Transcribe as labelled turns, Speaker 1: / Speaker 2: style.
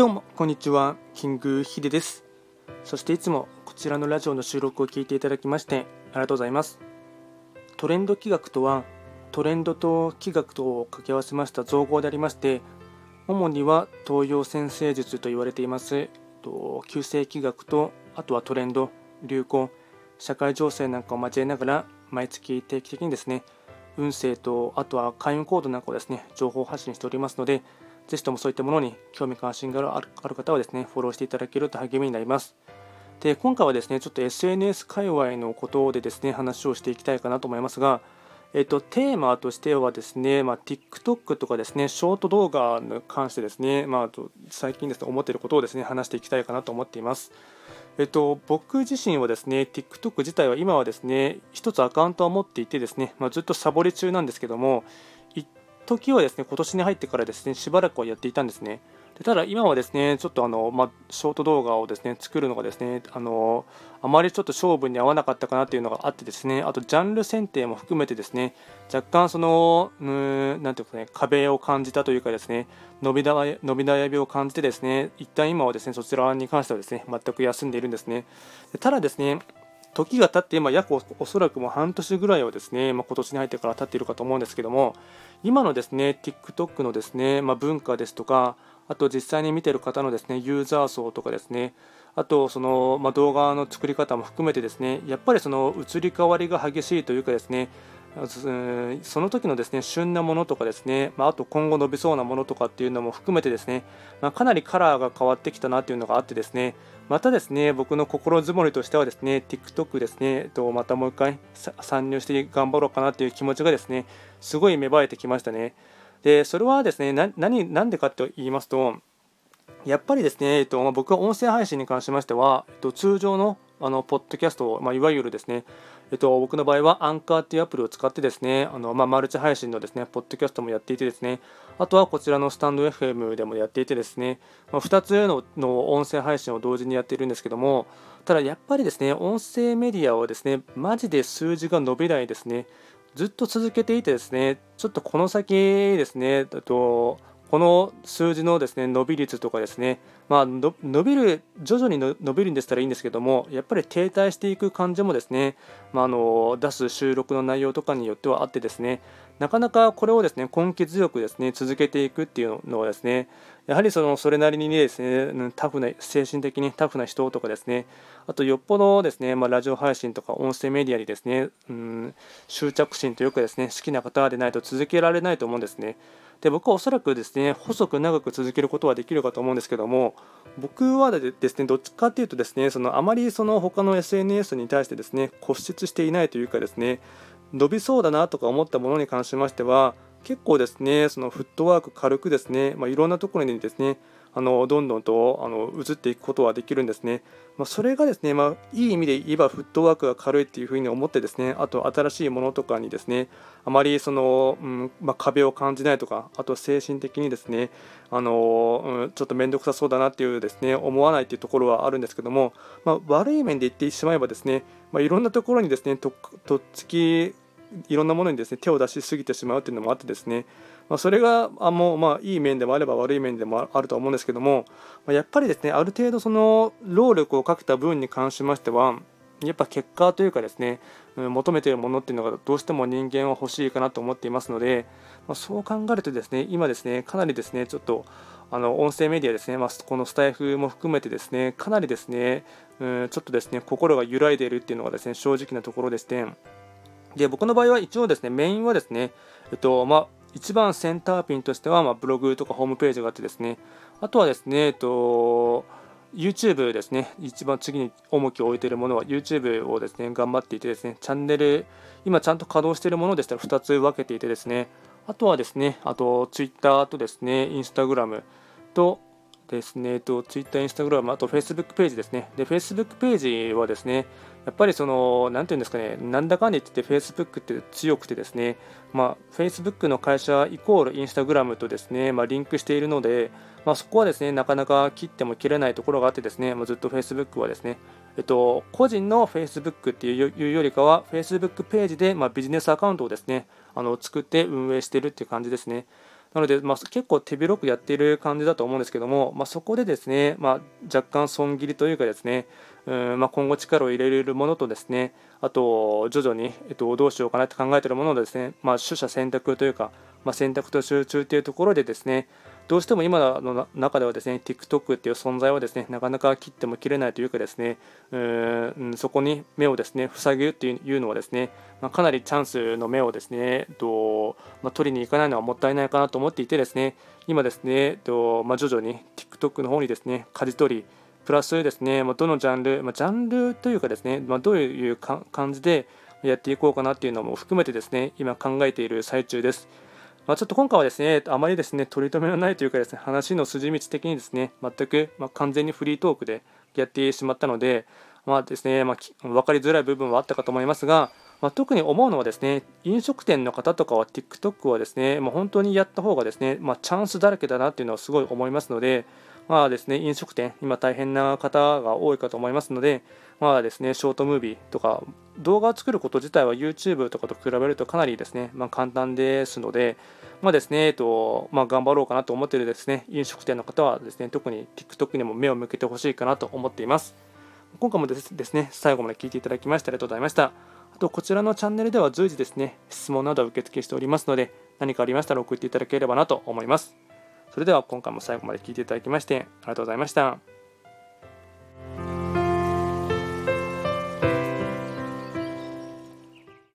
Speaker 1: どうもこんにちは。キングヒデです。そしていつもこちらのラジオの収録を聞いていただきましてありがとうございます。トレンド企画とはトレンドと企画とを掛け合わせました造語でありまして主には東洋先生術と言われています旧世企画とあとはトレンド流行社会情勢なんかを交えながら毎月定期的にですね運勢とあとは開運コードなんかをですね情報発信しておりますのでぜひともそういったものに興味関心がある方はですね、フォローしていただけると励みになります。で、今回はですね、ちょっと SNS 界隈のことでですね、話をしていきたいかなと思いますが、えっと、テーマとしてはですね、まあ、TikTok とかですね、ショート動画に関してですね、まあ、最近ですね、思っていることをですね、話していきたいかなと思っています。えっと、僕自身はですね、TikTok 自体は今はですね、一つアカウントは持っていてですね、まあ、ずっとサボり中なんですけども、時はですね今年に入ってからですねしばらくはやっていたんですね。でただ今はですねちょっとあの、まあ、ショート動画をですね作るのがですねあのあまりちょっと勝負に合わなかったかなというのがあってですねあとジャンル選定も含めてですね若干そのうんなんていうかね壁を感じたというかですね伸び伸び悩みを感じてですね一旦今はですねそちらに関してはですね全く休んでいるんですね。でただですね時が経って今約おそらくもう半年ぐらいはですね、まあ、今年に入ってから経っているかと思うんですけども今のですね TikTok のですね、まあ、文化ですとかあと実際に見ている方のですねユーザー層とかですねあとその、まあ、動画の作り方も含めてですねやっぱりその移り変わりが激しいというかですねその時のですね旬なものとかですね、まあ、と今後伸びそうなものとかっていうのも含めてですね、まあ、かなりカラーが変わってきたなというのがあってですねまたですね僕の心づもりとしてはですね TikTok ですねとまたもう一回参入して頑張ろうかなという気持ちがですねすごい芽生えてきましたね。でそれはですね何何でかと言いますとやっぱりですね、えっとま、僕は音声配信に関しましては、えっと、通常のあのポッドキャスト、まあ、いわゆるですねえっと、僕の場合はアンカーっていうアプリを使ってですね、あのまあ、マルチ配信のですね、ポッドキャストもやっていてですね、あとはこちらのスタンド FM でもやっていてですね、まあ、2つのの音声配信を同時にやっているんですけども、ただやっぱりですね、音声メディアはですね、マジで数字が伸びないですね、ずっと続けていてですね、ちょっとこの先ですね、とこの数字のですね伸び率とかですね、まあ、伸びる徐々に伸びるんでしたらいいんですけどもやっぱり停滞していく感じもですね、まあ、あの出す収録の内容とかによってはあってですねなかなかこれをですね根気強くですね続けていくっていうのはですねやはりそのそれなりにですねタフな精神的にタフな人とかですねあとよっぽどですね、まあ、ラジオ配信とか音声メディアにですね、うん、執着心というかですね好きな方でないと続けられないと思うんですね。で僕はおそらくですね細く長く続けることはできるかと思うんですけども僕はですねどっちかっていうとですねそのあまりその他の SNS に対してですね固執していないというかですね伸びそうだなとか思ったものに関しましては結構ですねそのフットワーク軽くですね、まあ、いろんなところにですねあのどんどんとあの移っていくことはできるんですね。まあ、それがですね、まあ、いい意味で言えばフットワークが軽いっていうふうに思ってですね、あと新しいものとかにですね、あまりその、うんまあ、壁を感じないとか、あと精神的にですね、あのうん、ちょっと面倒くさそうだなっていうですね、思わないっていうところはあるんですけども、まあ、悪い面で言ってしまえばですね、まあ、いろんなところにですね、ととっつきいろんなものにですね手を出しすぎてしまうというのもあってですね、まあ、それがあもうまあいい面でもあれば悪い面でもあると思うんですけども、まあ、やっぱりですねある程度その労力をかけた分に関しましてはやっぱ結果というかですね求めているものっていうのがどうしても人間は欲しいかなと思っていますので、まあ、そう考えるとですね今ですねかなりですねちょっとあの音声メディアですね、まあ、このスタイフも含めてですねかなりですねうんちょっとですね心が揺らいでいるっていうのがですね正直なところでして、で僕の場合は一応ですねメインはですね、えっとまあ、一番センターピンとしては、まあ、ブログとかホームページがあってですねあとはですね、えっと YouTube ですね、一番次に重きを置いているものは YouTube をですね、頑張っていてですね、チャンネル、今ちゃんと稼働しているものでしたら2つ分けていてですね、あとはですね、あと Twitter とですね、Instagram とですね、と Twitter、Instagram、あと Facebook ページですね。で、Facebook ページはですね、やっぱりその、なんていうんですかね、なんだかんだ言ってて、Facebook って強くてですね、まあ、Facebook の会社イコール Instagram とですね、まあ、リンクしているので、まあ、そこはですね、なかなか切っても切れないところがあってですね、まあ、ずっと Facebook はですね、えっと、個人の Facebook っていうよりかは、Facebook ページで、まあ、ビジネスアカウントをですね、あの作って運営してるっていう感じですね。なので、まあ、結構手広くやっている感じだと思うんですけども、まあ、そこでですね、まあ、若干損切りというかですね、うんまあ、今後力を入れるものとですね、あと徐々に、えっと、どうしようかなって考えているものをですね、まあ、取捨選択というか、まあ、選択と集中というところでですね、どうしても今の中ではですね TikTok っていう存在はですねなかなか切っても切れないというかですねうんそこに目をですね塞ぐっていうのはですね、まあ、かなりチャンスの目をですねと、まあ、取りに行かないのはもったいないかなと思っていてですね今ですねと、まあ、徐々に TikTok の方にですね舵取りプラスですね、ま、どのジャンル、ま、ジャンルというかですね、ま、どういう感じでやっていこうかなっていうのも含めてですね今考えている最中です。まあ、ちょっと今回はですね、あまりですね、取り留めのないというかですね、話の筋道的にですね、全く、ま完全にフリートークでやってしまったので、まあですね、まあ、分かりづらい部分はあったかと思いますが、まあ、特に思うのはですね、飲食店の方とかは TikTok はですね、もう本当にやった方がですね、まあ、チャンスだらけだなっていうのはすごい思いますので、まあですね、飲食店、今大変な方が多いかと思いますので、まあですね、ショートムービーとか、動画を作ること自体は YouTube とかと比べるとかなりですね、ま、簡単ですので、まあですね、えっと、まあ、頑張ろうかなと思っているですね、飲食店の方はですね、特に TikTok にも目を向けてほしいかなと思っています。今回もですね、最後まで聞いていただきましてありがとうございました。あと、こちらのチャンネルでは随時ですね、質問などを受付しておりますので、何かありましたら送っていただければなと思います。それでは今回も最後まで聞いていただきましてありがとうございました。